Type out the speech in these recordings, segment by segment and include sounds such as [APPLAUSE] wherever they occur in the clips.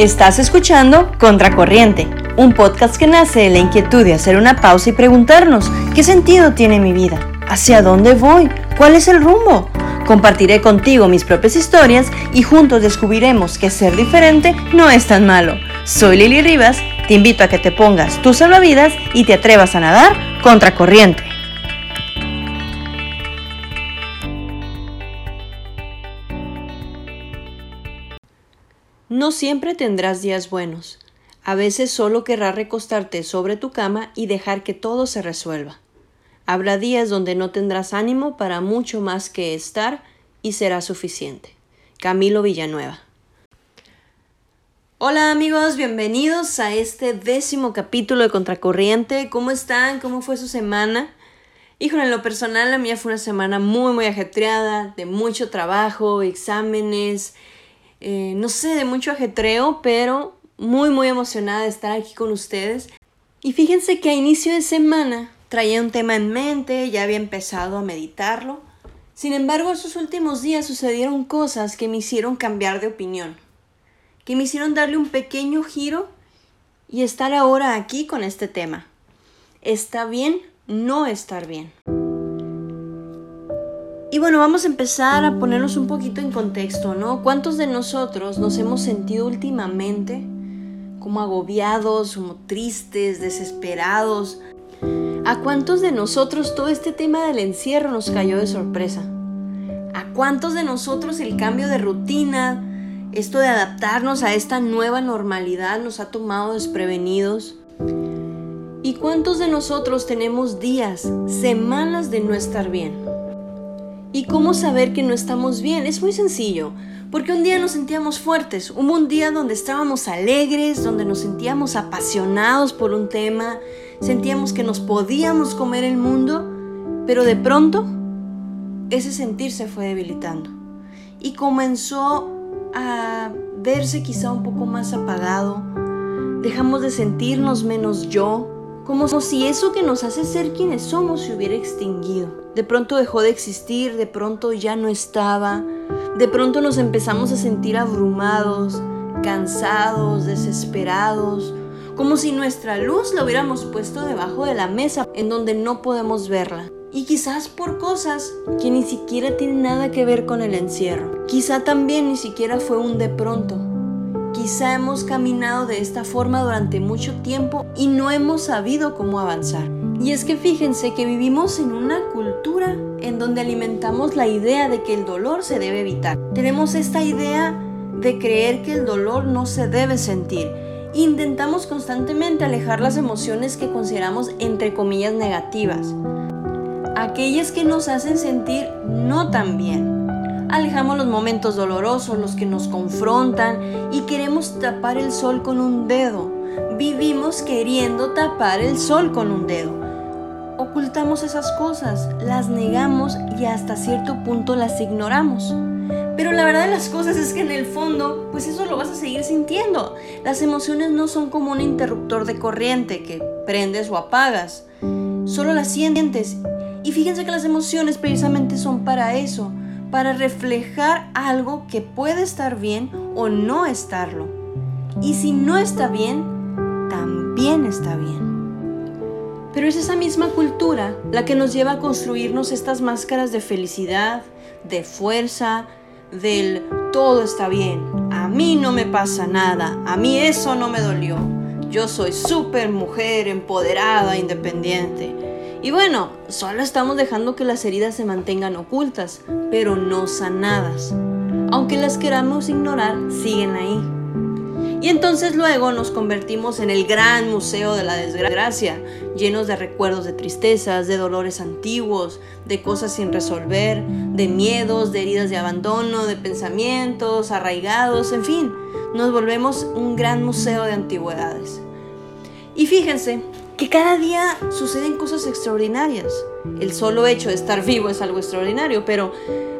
Estás escuchando Contracorriente, un podcast que nace de la inquietud de hacer una pausa y preguntarnos qué sentido tiene mi vida, hacia dónde voy, cuál es el rumbo. Compartiré contigo mis propias historias y juntos descubriremos que ser diferente no es tan malo. Soy Lili Rivas, te invito a que te pongas tus salvavidas y te atrevas a nadar contracorriente. No siempre tendrás días buenos. A veces solo querrás recostarte sobre tu cama y dejar que todo se resuelva. Habrá días donde no tendrás ánimo para mucho más que estar y será suficiente. Camilo Villanueva. Hola amigos, bienvenidos a este décimo capítulo de Contracorriente. ¿Cómo están? ¿Cómo fue su semana? Híjole, en lo personal la mía fue una semana muy muy ajetreada, de mucho trabajo, exámenes, eh, no sé, de mucho ajetreo, pero muy, muy emocionada de estar aquí con ustedes. Y fíjense que a inicio de semana traía un tema en mente, ya había empezado a meditarlo. Sin embargo, esos últimos días sucedieron cosas que me hicieron cambiar de opinión, que me hicieron darle un pequeño giro y estar ahora aquí con este tema. ¿Está bien no estar bien? Bueno, vamos a empezar a ponernos un poquito en contexto, ¿no? ¿Cuántos de nosotros nos hemos sentido últimamente como agobiados, como tristes, desesperados? ¿A cuántos de nosotros todo este tema del encierro nos cayó de sorpresa? ¿A cuántos de nosotros el cambio de rutina, esto de adaptarnos a esta nueva normalidad nos ha tomado desprevenidos? ¿Y cuántos de nosotros tenemos días, semanas de no estar bien? ¿Y cómo saber que no estamos bien? Es muy sencillo, porque un día nos sentíamos fuertes, hubo un día donde estábamos alegres, donde nos sentíamos apasionados por un tema, sentíamos que nos podíamos comer el mundo, pero de pronto ese sentir se fue debilitando. Y comenzó a verse quizá un poco más apagado, dejamos de sentirnos menos yo, como si eso que nos hace ser quienes somos se hubiera extinguido. De pronto dejó de existir, de pronto ya no estaba, de pronto nos empezamos a sentir abrumados, cansados, desesperados, como si nuestra luz la hubiéramos puesto debajo de la mesa en donde no podemos verla. Y quizás por cosas que ni siquiera tienen nada que ver con el encierro. Quizá también ni siquiera fue un de pronto, Quizá hemos caminado de esta forma durante mucho tiempo y no hemos sabido cómo avanzar. Y es que fíjense que vivimos en una cultura en donde alimentamos la idea de que el dolor se debe evitar. Tenemos esta idea de creer que el dolor no se debe sentir. Intentamos constantemente alejar las emociones que consideramos entre comillas negativas. Aquellas que nos hacen sentir no tan bien. Alejamos los momentos dolorosos, los que nos confrontan y queremos tapar el sol con un dedo. Vivimos queriendo tapar el sol con un dedo. Ocultamos esas cosas, las negamos y hasta cierto punto las ignoramos. Pero la verdad de las cosas es que en el fondo, pues eso lo vas a seguir sintiendo. Las emociones no son como un interruptor de corriente que prendes o apagas. Solo las sientes. Y fíjense que las emociones precisamente son para eso, para reflejar algo que puede estar bien o no estarlo. Y si no está bien, también está bien. Pero es esa misma cultura la que nos lleva a construirnos estas máscaras de felicidad, de fuerza, del todo está bien, a mí no me pasa nada, a mí eso no me dolió, yo soy súper mujer, empoderada, independiente. Y bueno, solo estamos dejando que las heridas se mantengan ocultas, pero no sanadas. Aunque las queramos ignorar, siguen ahí. Y entonces luego nos convertimos en el gran museo de la desgracia, llenos de recuerdos de tristezas, de dolores antiguos, de cosas sin resolver, de miedos, de heridas de abandono, de pensamientos arraigados, en fin, nos volvemos un gran museo de antigüedades. Y fíjense que cada día suceden cosas extraordinarias. El solo hecho de estar vivo es algo extraordinario, pero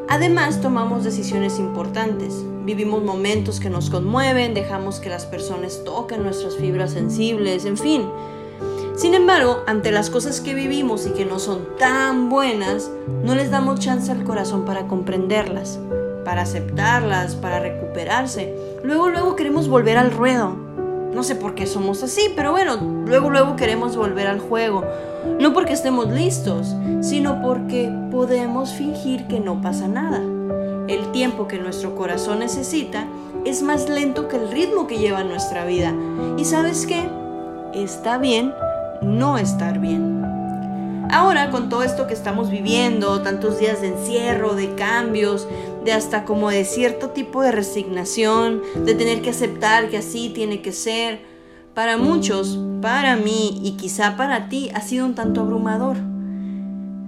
además tomamos decisiones importantes. Vivimos momentos que nos conmueven, dejamos que las personas toquen nuestras fibras sensibles, en fin. Sin embargo, ante las cosas que vivimos y que no son tan buenas, no les damos chance al corazón para comprenderlas. para aceptarlas, para recuperarse, luego luego queremos volver al ruedo. No sé por qué somos así, pero bueno, luego luego queremos volver al juego. No porque estemos listos, sino porque podemos fingir que no pasa nada. El tiempo que nuestro corazón necesita es más lento que el ritmo que lleva nuestra vida. ¿Y sabes qué? Está bien no estar bien. Ahora con todo esto que estamos viviendo, tantos días de encierro, de cambios, de hasta como de cierto tipo de resignación, de tener que aceptar que así tiene que ser, para muchos, para mí y quizá para ti ha sido un tanto abrumador.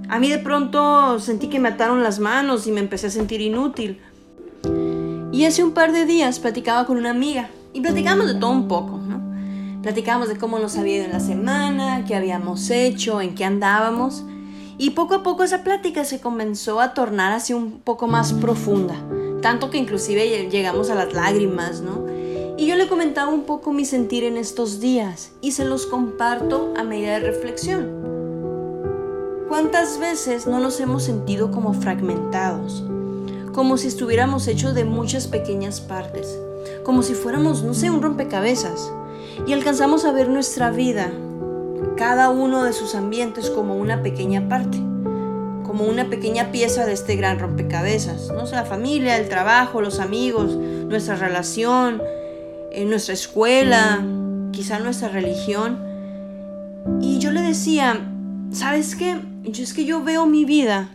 A mí de pronto sentí que me ataron las manos y me empecé a sentir inútil. Y hace un par de días platicaba con una amiga y platicamos de todo un poco. Platicábamos de cómo nos había ido en la semana, qué habíamos hecho, en qué andábamos. Y poco a poco esa plática se comenzó a tornar así un poco más profunda, tanto que inclusive llegamos a las lágrimas, ¿no? Y yo le comentaba un poco mi sentir en estos días y se los comparto a medida de reflexión. ¿Cuántas veces no nos hemos sentido como fragmentados? Como si estuviéramos hechos de muchas pequeñas partes, como si fuéramos, no sé, un rompecabezas y alcanzamos a ver nuestra vida, cada uno de sus ambientes como una pequeña parte, como una pequeña pieza de este gran rompecabezas, no la familia, el trabajo, los amigos, nuestra relación, en nuestra escuela, quizá nuestra religión. Y yo le decía, ¿sabes qué? Es que yo veo mi vida,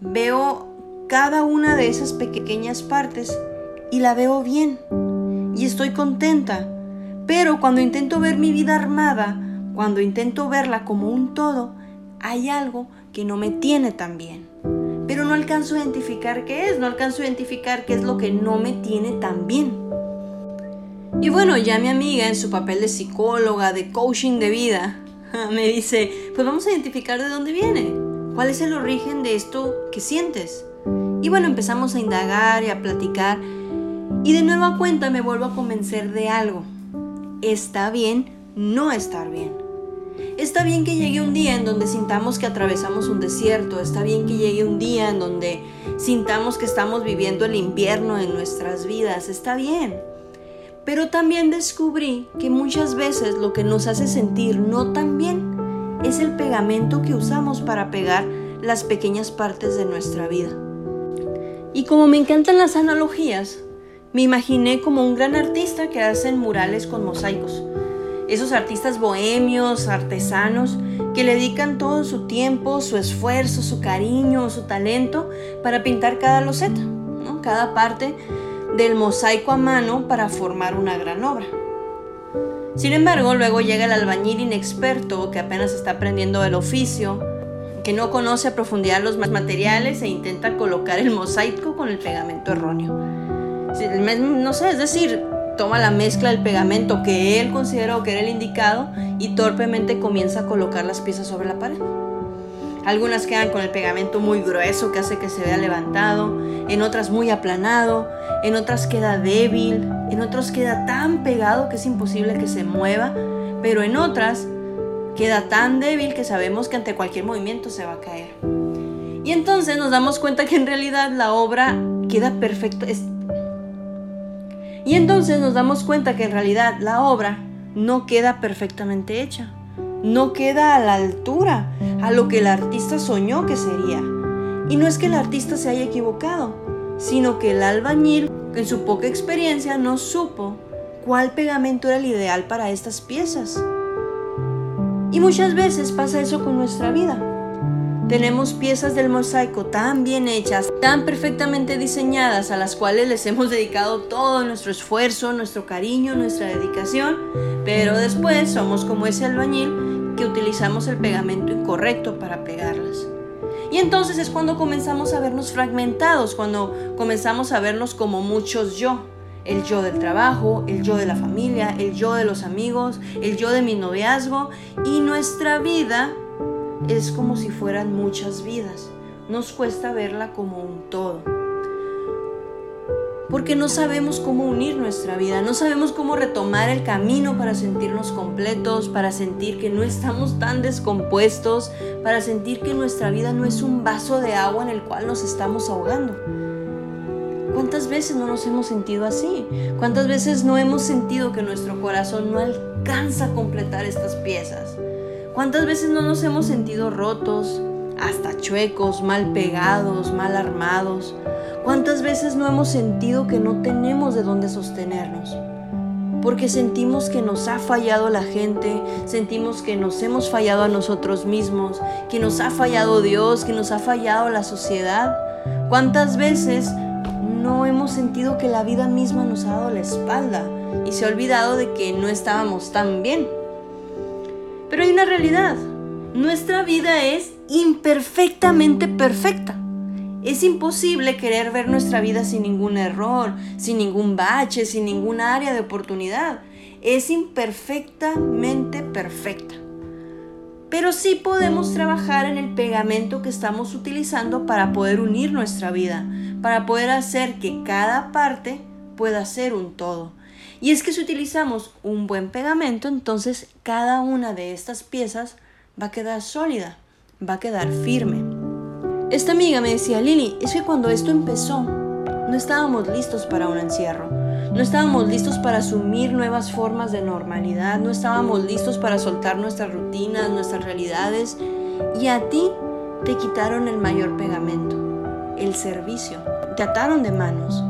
veo cada una de esas pequeñas partes y la veo bien y estoy contenta pero cuando intento ver mi vida armada, cuando intento verla como un todo, hay algo que no me tiene tan bien. Pero no alcanzo a identificar qué es, no alcanzo a identificar qué es lo que no me tiene tan bien. Y bueno, ya mi amiga en su papel de psicóloga, de coaching de vida, [LAUGHS] me dice, pues vamos a identificar de dónde viene, cuál es el origen de esto que sientes. Y bueno, empezamos a indagar y a platicar y de nueva cuenta me vuelvo a convencer de algo está bien no estar bien. Está bien que llegue un día en donde sintamos que atravesamos un desierto, está bien que llegue un día en donde sintamos que estamos viviendo el invierno en nuestras vidas, está bien. Pero también descubrí que muchas veces lo que nos hace sentir no tan bien es el pegamento que usamos para pegar las pequeñas partes de nuestra vida. Y como me encantan las analogías, me imaginé como un gran artista que hacen murales con mosaicos. Esos artistas bohemios, artesanos, que le dedican todo su tiempo, su esfuerzo, su cariño, su talento para pintar cada loseta, cada parte del mosaico a mano para formar una gran obra. Sin embargo, luego llega el albañil inexperto que apenas está aprendiendo el oficio, que no conoce a profundidad los materiales e intenta colocar el mosaico con el pegamento erróneo no sé, es decir, toma la mezcla del pegamento que él consideró que era el indicado y torpemente comienza a colocar las piezas sobre la pared. Algunas quedan con el pegamento muy grueso que hace que se vea levantado, en otras muy aplanado, en otras queda débil, en otras queda tan pegado que es imposible que se mueva, pero en otras queda tan débil que sabemos que ante cualquier movimiento se va a caer. Y entonces nos damos cuenta que en realidad la obra queda perfecta, y entonces nos damos cuenta que en realidad la obra no queda perfectamente hecha, no queda a la altura a lo que el artista soñó que sería. Y no es que el artista se haya equivocado, sino que el albañil, en su poca experiencia, no supo cuál pegamento era el ideal para estas piezas. Y muchas veces pasa eso con nuestra vida. Tenemos piezas del mosaico tan bien hechas, tan perfectamente diseñadas, a las cuales les hemos dedicado todo nuestro esfuerzo, nuestro cariño, nuestra dedicación, pero después somos como ese albañil que utilizamos el pegamento incorrecto para pegarlas. Y entonces es cuando comenzamos a vernos fragmentados, cuando comenzamos a vernos como muchos yo. El yo del trabajo, el yo de la familia, el yo de los amigos, el yo de mi noviazgo y nuestra vida es como si fueran muchas vidas. Nos cuesta verla como un todo. Porque no sabemos cómo unir nuestra vida, no sabemos cómo retomar el camino para sentirnos completos, para sentir que no estamos tan descompuestos, para sentir que nuestra vida no es un vaso de agua en el cual nos estamos ahogando. ¿Cuántas veces no nos hemos sentido así? ¿Cuántas veces no hemos sentido que nuestro corazón no alcanza a completar estas piezas? ¿Cuántas veces no nos hemos sentido rotos, hasta chuecos, mal pegados, mal armados? ¿Cuántas veces no hemos sentido que no tenemos de dónde sostenernos? Porque sentimos que nos ha fallado la gente, sentimos que nos hemos fallado a nosotros mismos, que nos ha fallado Dios, que nos ha fallado la sociedad. ¿Cuántas veces no hemos sentido que la vida misma nos ha dado la espalda y se ha olvidado de que no estábamos tan bien? Pero hay una realidad. Nuestra vida es imperfectamente perfecta. Es imposible querer ver nuestra vida sin ningún error, sin ningún bache, sin ningún área de oportunidad. Es imperfectamente perfecta. Pero sí podemos trabajar en el pegamento que estamos utilizando para poder unir nuestra vida, para poder hacer que cada parte pueda ser un todo. Y es que si utilizamos un buen pegamento, entonces cada una de estas piezas va a quedar sólida, va a quedar firme. Esta amiga me decía, Lili, es que cuando esto empezó, no estábamos listos para un encierro. No estábamos listos para asumir nuevas formas de normalidad, no estábamos listos para soltar nuestras rutinas, nuestras realidades. Y a ti te quitaron el mayor pegamento, el servicio. Te ataron de manos.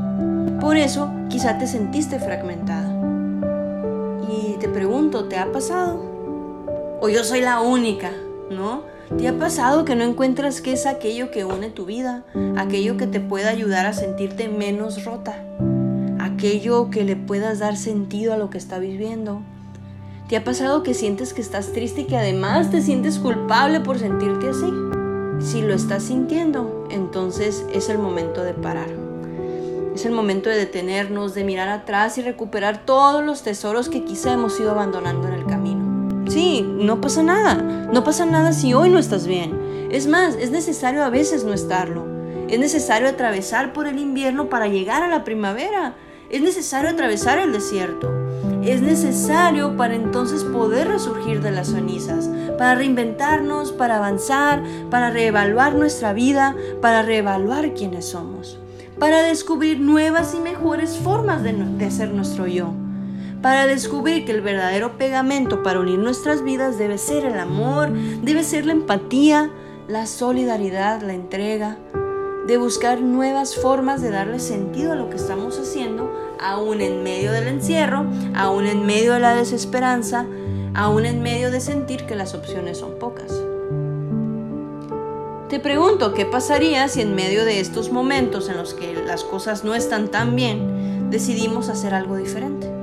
Por eso quizá te sentiste fragmentada. Y te pregunto, ¿te ha pasado? ¿O yo soy la única? ¿No? ¿Te ha pasado que no encuentras qué es aquello que une tu vida? Aquello que te pueda ayudar a sentirte menos rota. Aquello que le puedas dar sentido a lo que estás viviendo. ¿Te ha pasado que sientes que estás triste y que además te sientes culpable por sentirte así? Si lo estás sintiendo, entonces es el momento de parar. Es el momento de detenernos, de mirar atrás y recuperar todos los tesoros que quizá hemos ido abandonando en el camino. Sí, no pasa nada. No pasa nada si hoy no estás bien. Es más, es necesario a veces no estarlo. Es necesario atravesar por el invierno para llegar a la primavera. Es necesario atravesar el desierto. Es necesario para entonces poder resurgir de las cenizas, para reinventarnos, para avanzar, para reevaluar nuestra vida, para reevaluar quiénes somos, para descubrir nuevas y mejores formas de, ser nuestro yo para descubrir que el verdadero pegamento para unir nuestras vidas debe ser el amor, debe ser la empatía, la solidaridad, la entrega, de buscar nuevas formas de darle sentido a lo que estamos haciendo, aún en medio del encierro, aún en medio de la desesperanza, aún en medio de sentir que las opciones son pocas. Te pregunto, ¿qué pasaría si en medio de estos momentos en los que las cosas no están tan bien, decidimos hacer algo diferente?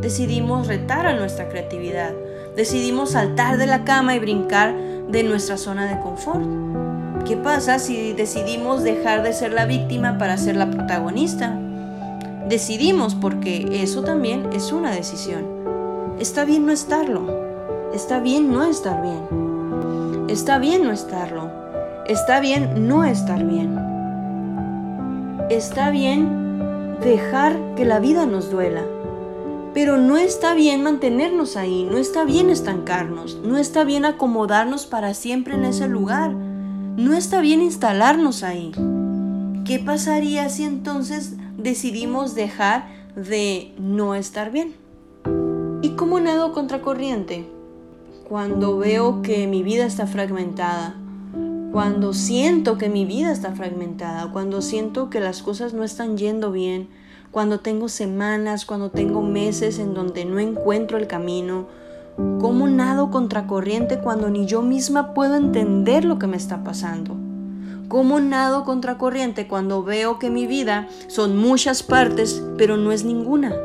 decidimos retar a nuestra creatividad, decidimos saltar de la cama y brincar de nuestra zona de confort. ¿Qué pasa si decidimos dejar de ser la víctima para ser la protagonista? Decidimos porque eso también es una decisión. Está bien no estarlo. Está bien no estar bien. Está bien no estarlo. Está bien no estar bien. Está bien dejar que la vida nos duela. Pero no está bien mantenernos ahí, no está bien estancarnos, no está bien acomodarnos para siempre en ese lugar, no está bien instalarnos ahí. ¿Qué pasaría si entonces decidimos dejar de no estar bien? ¿Y cómo nado contracorriente? Cuando veo que mi vida está fragmentada, cuando siento que mi vida está fragmentada, cuando siento que las cosas no están yendo bien, cuando tengo semanas, cuando tengo meses en donde no encuentro el camino, cómo nado contracorriente cuando ni yo misma puedo entender lo que me está pasando. ¿Cómo nado contracorriente cuando veo que mi vida son muchas partes, pero no es ninguna?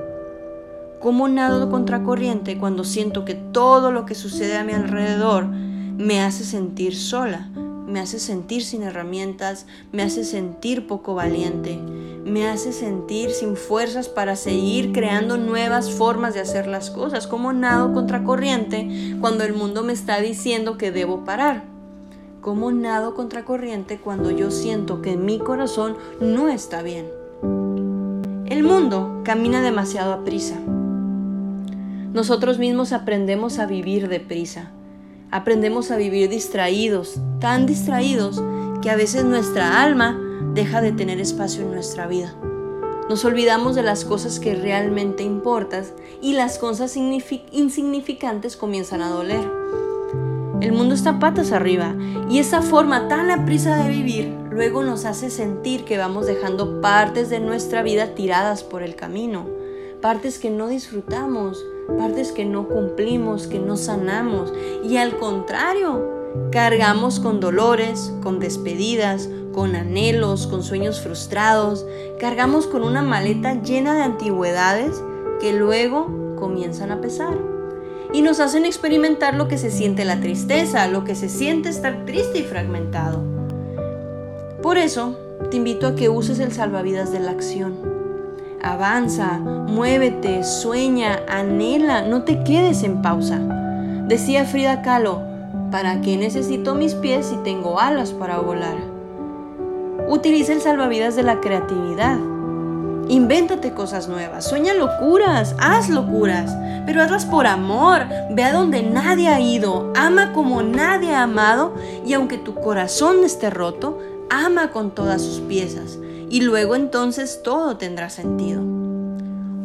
¿Cómo nado contracorriente cuando siento que todo lo que sucede a mi alrededor me hace sentir sola, me hace sentir sin herramientas, me hace sentir poco valiente, me hace sentir sin fuerzas para seguir creando nuevas formas de hacer las cosas, como nado contracorriente cuando el mundo me está diciendo que debo parar. Como nado contracorriente cuando yo siento que mi corazón no está bien. El mundo camina demasiado a prisa. Nosotros mismos aprendemos a vivir deprisa aprendemos a vivir distraídos, tan distraídos que a veces nuestra alma deja de tener espacio en nuestra vida. Nos olvidamos de las cosas que realmente importan y las cosas insignificantes comienzan a doler. El mundo está patas arriba y esa forma tan aprisa de vivir luego nos hace sentir que vamos dejando partes de nuestra vida tiradas por el camino, partes que no disfrutamos, partes que no cumplimos, que no sanamos y al contrario, cargamos con dolores, con despedidas, con anhelos, con sueños frustrados, cargamos con una maleta llena de antigüedades que luego comienzan a pesar y nos hacen experimentar lo que se siente la tristeza, lo que se siente estar triste y fragmentado. Por eso, te invito a que uses el salvavidas de la acción. Avanza, muévete, sueña, anhela, no te quedes en pausa. Decía Frida Kahlo, ¿para qué necesito mis pies si tengo alas para volar? Utiliza el salvavidas de la creatividad. Invéntate cosas nuevas, sueña locuras, haz locuras, pero hazlas por amor. Ve a donde nadie ha ido, ama como nadie ha amado y aunque tu corazón esté roto, ama con todas sus piezas y luego entonces todo tendrá sentido.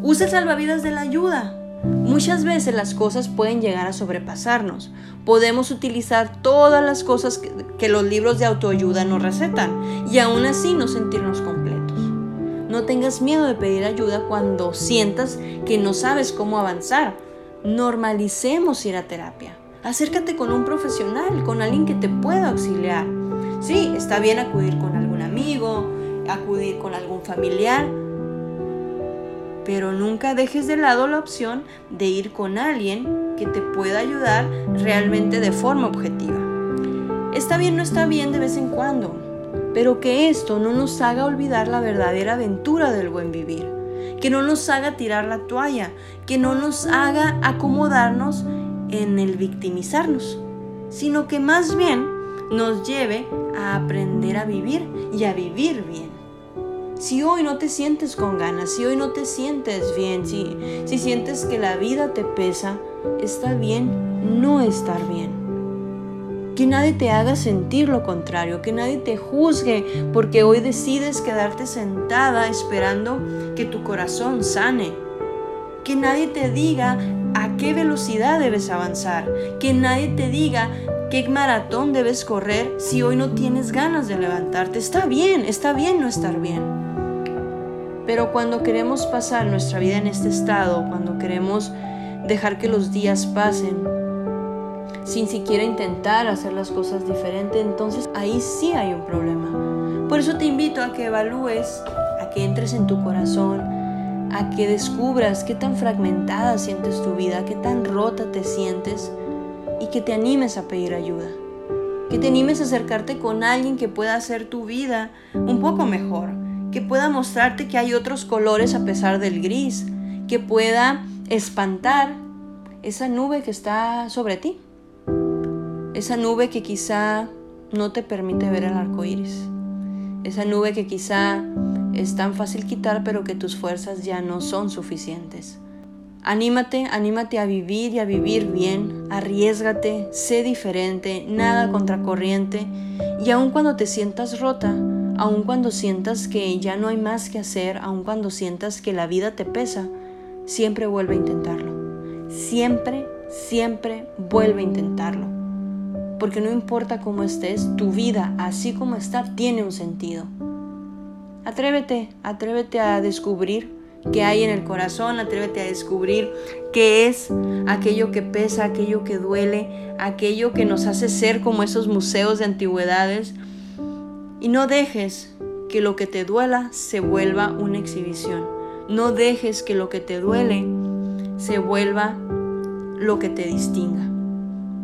Usa salvavidas de la ayuda. Muchas veces las cosas pueden llegar a sobrepasarnos. Podemos utilizar todas las cosas que, los libros de autoayuda nos recetan y aún así no sentirnos completos. No tengas miedo de pedir ayuda cuando sientas que no sabes cómo avanzar. Normalicemos ir a terapia. Acércate con un profesional, con alguien que te pueda auxiliar. Sí, está bien acudir con algún amigo, acudir con algún familiar, pero nunca dejes de lado la opción de ir con alguien que te pueda ayudar realmente de forma objetiva. Está bien, no está bien de vez en cuando, pero que esto no nos haga olvidar la verdadera aventura del buen vivir, que no nos haga tirar la toalla, que no nos haga acomodarnos en el victimizarnos, sino que más bien nos lleve a aprender a vivir y a vivir bien. Si hoy no te sientes con ganas, si hoy no te sientes bien, si, si sientes que la vida te pesa, está bien no estar bien. Que nadie te haga sentir lo contrario, que nadie te juzgue porque hoy decides quedarte sentada esperando que tu corazón sane. Que nadie te diga a qué velocidad debes avanzar, que nadie te diga qué maratón debes correr si hoy no tienes ganas de levantarte. Está bien, está bien no estar bien. Pero cuando queremos pasar nuestra vida en este estado, cuando queremos dejar que los días pasen, sin siquiera intentar hacer las cosas diferentes, entonces ahí sí hay un problema. Por eso te invito a que evalúes, a que entres en tu corazón, a que descubras qué tan fragmentada sientes tu vida, qué tan rota te sientes y que te animes a pedir ayuda. Que te animes a acercarte con alguien que pueda hacer tu vida un poco mejor que pueda mostrarte que hay otros colores a pesar del gris, que pueda espantar esa nube que está sobre ti, esa nube que quizá no te permite ver el arco iris, esa nube que quizá es tan fácil quitar, pero que tus fuerzas ya no son suficientes. Anímate, anímate a vivir y a vivir bien, arriesgate, sé diferente, nada contracorriente. Y aun cuando te sientas rota, aun cuando sientas que ya no hay más que hacer, aun cuando sientas que la vida te pesa, siempre vuelve a intentarlo. Siempre, siempre vuelve a intentarlo. Porque no importa cómo estés, tu vida, así como está, tiene un sentido. Atrévete, atrévete a descubrir qué hay en el corazón, atrévete a descubrir qué es aquello que pesa, aquello que duele, aquello que nos hace ser como esos museos de antigüedades y no dejes que lo que te duela se vuelva una exhibición. No dejes que lo que te duele se vuelva lo que te distinga.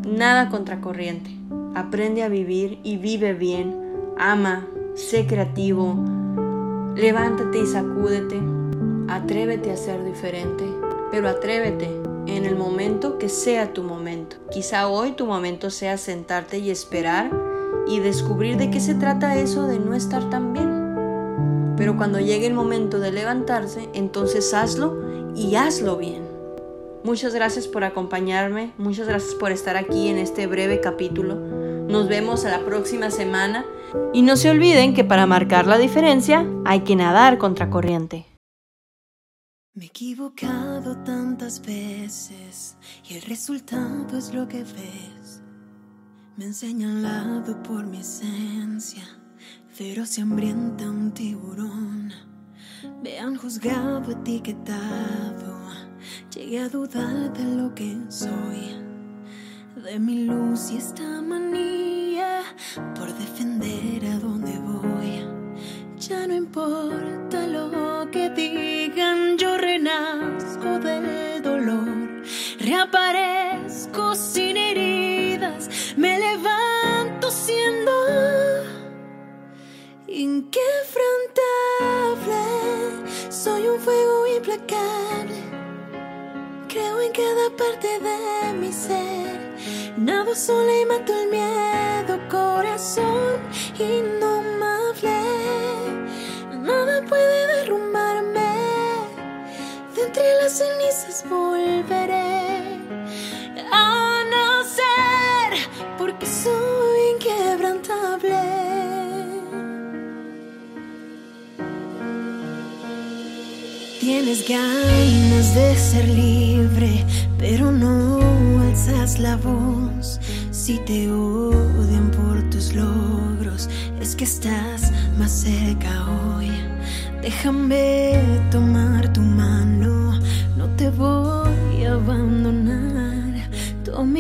Nada contracorriente. Aprende a vivir y vive bien. Ama, sé creativo. Levántate y sacúdete. Atrévete a ser diferente, pero atrévete en el momento que sea tu momento. Quizá hoy tu momento sea sentarte y esperar y descubrir de qué se trata eso de no estar tan bien. Pero cuando llegue el momento de levantarse, entonces hazlo y hazlo bien. Muchas gracias por acompañarme, muchas gracias por estar aquí en este breve capítulo. Nos vemos a la próxima semana y no se olviden que para marcar la diferencia hay que nadar contra corriente. Me he equivocado tantas veces y el resultado es lo que. Me han señalado por mi esencia, feroz y hambrienta un tiburón. Me han juzgado, etiquetado, llegué a dudar de lo que soy, de mi luz y esta manía por defender a donde voy. Ya no importa lo que digan, yo renazco del dolor, reaparezco parte de mi ser. Nado sola y mato el miedo, corazón indomable. Nada puede derrumbarme. De entre las cenizas volveré Tienes ganas de ser libre, pero no alzas la voz. Si te odian por tus logros, es que estás más cerca hoy. Déjame tomar tu mano, no te voy a abandonar. Toma